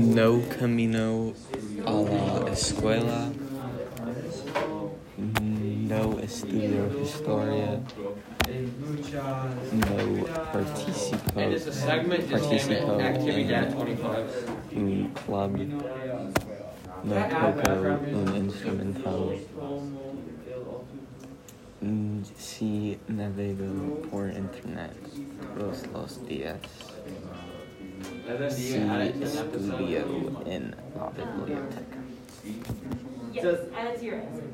No camino a la escuela. No estudio historia. No participo, participo twenty-five. un club. No toco un instrumental. Sí navego por internet todos los días. Sí estudio en la biblioteca. Yes, and it's your answer.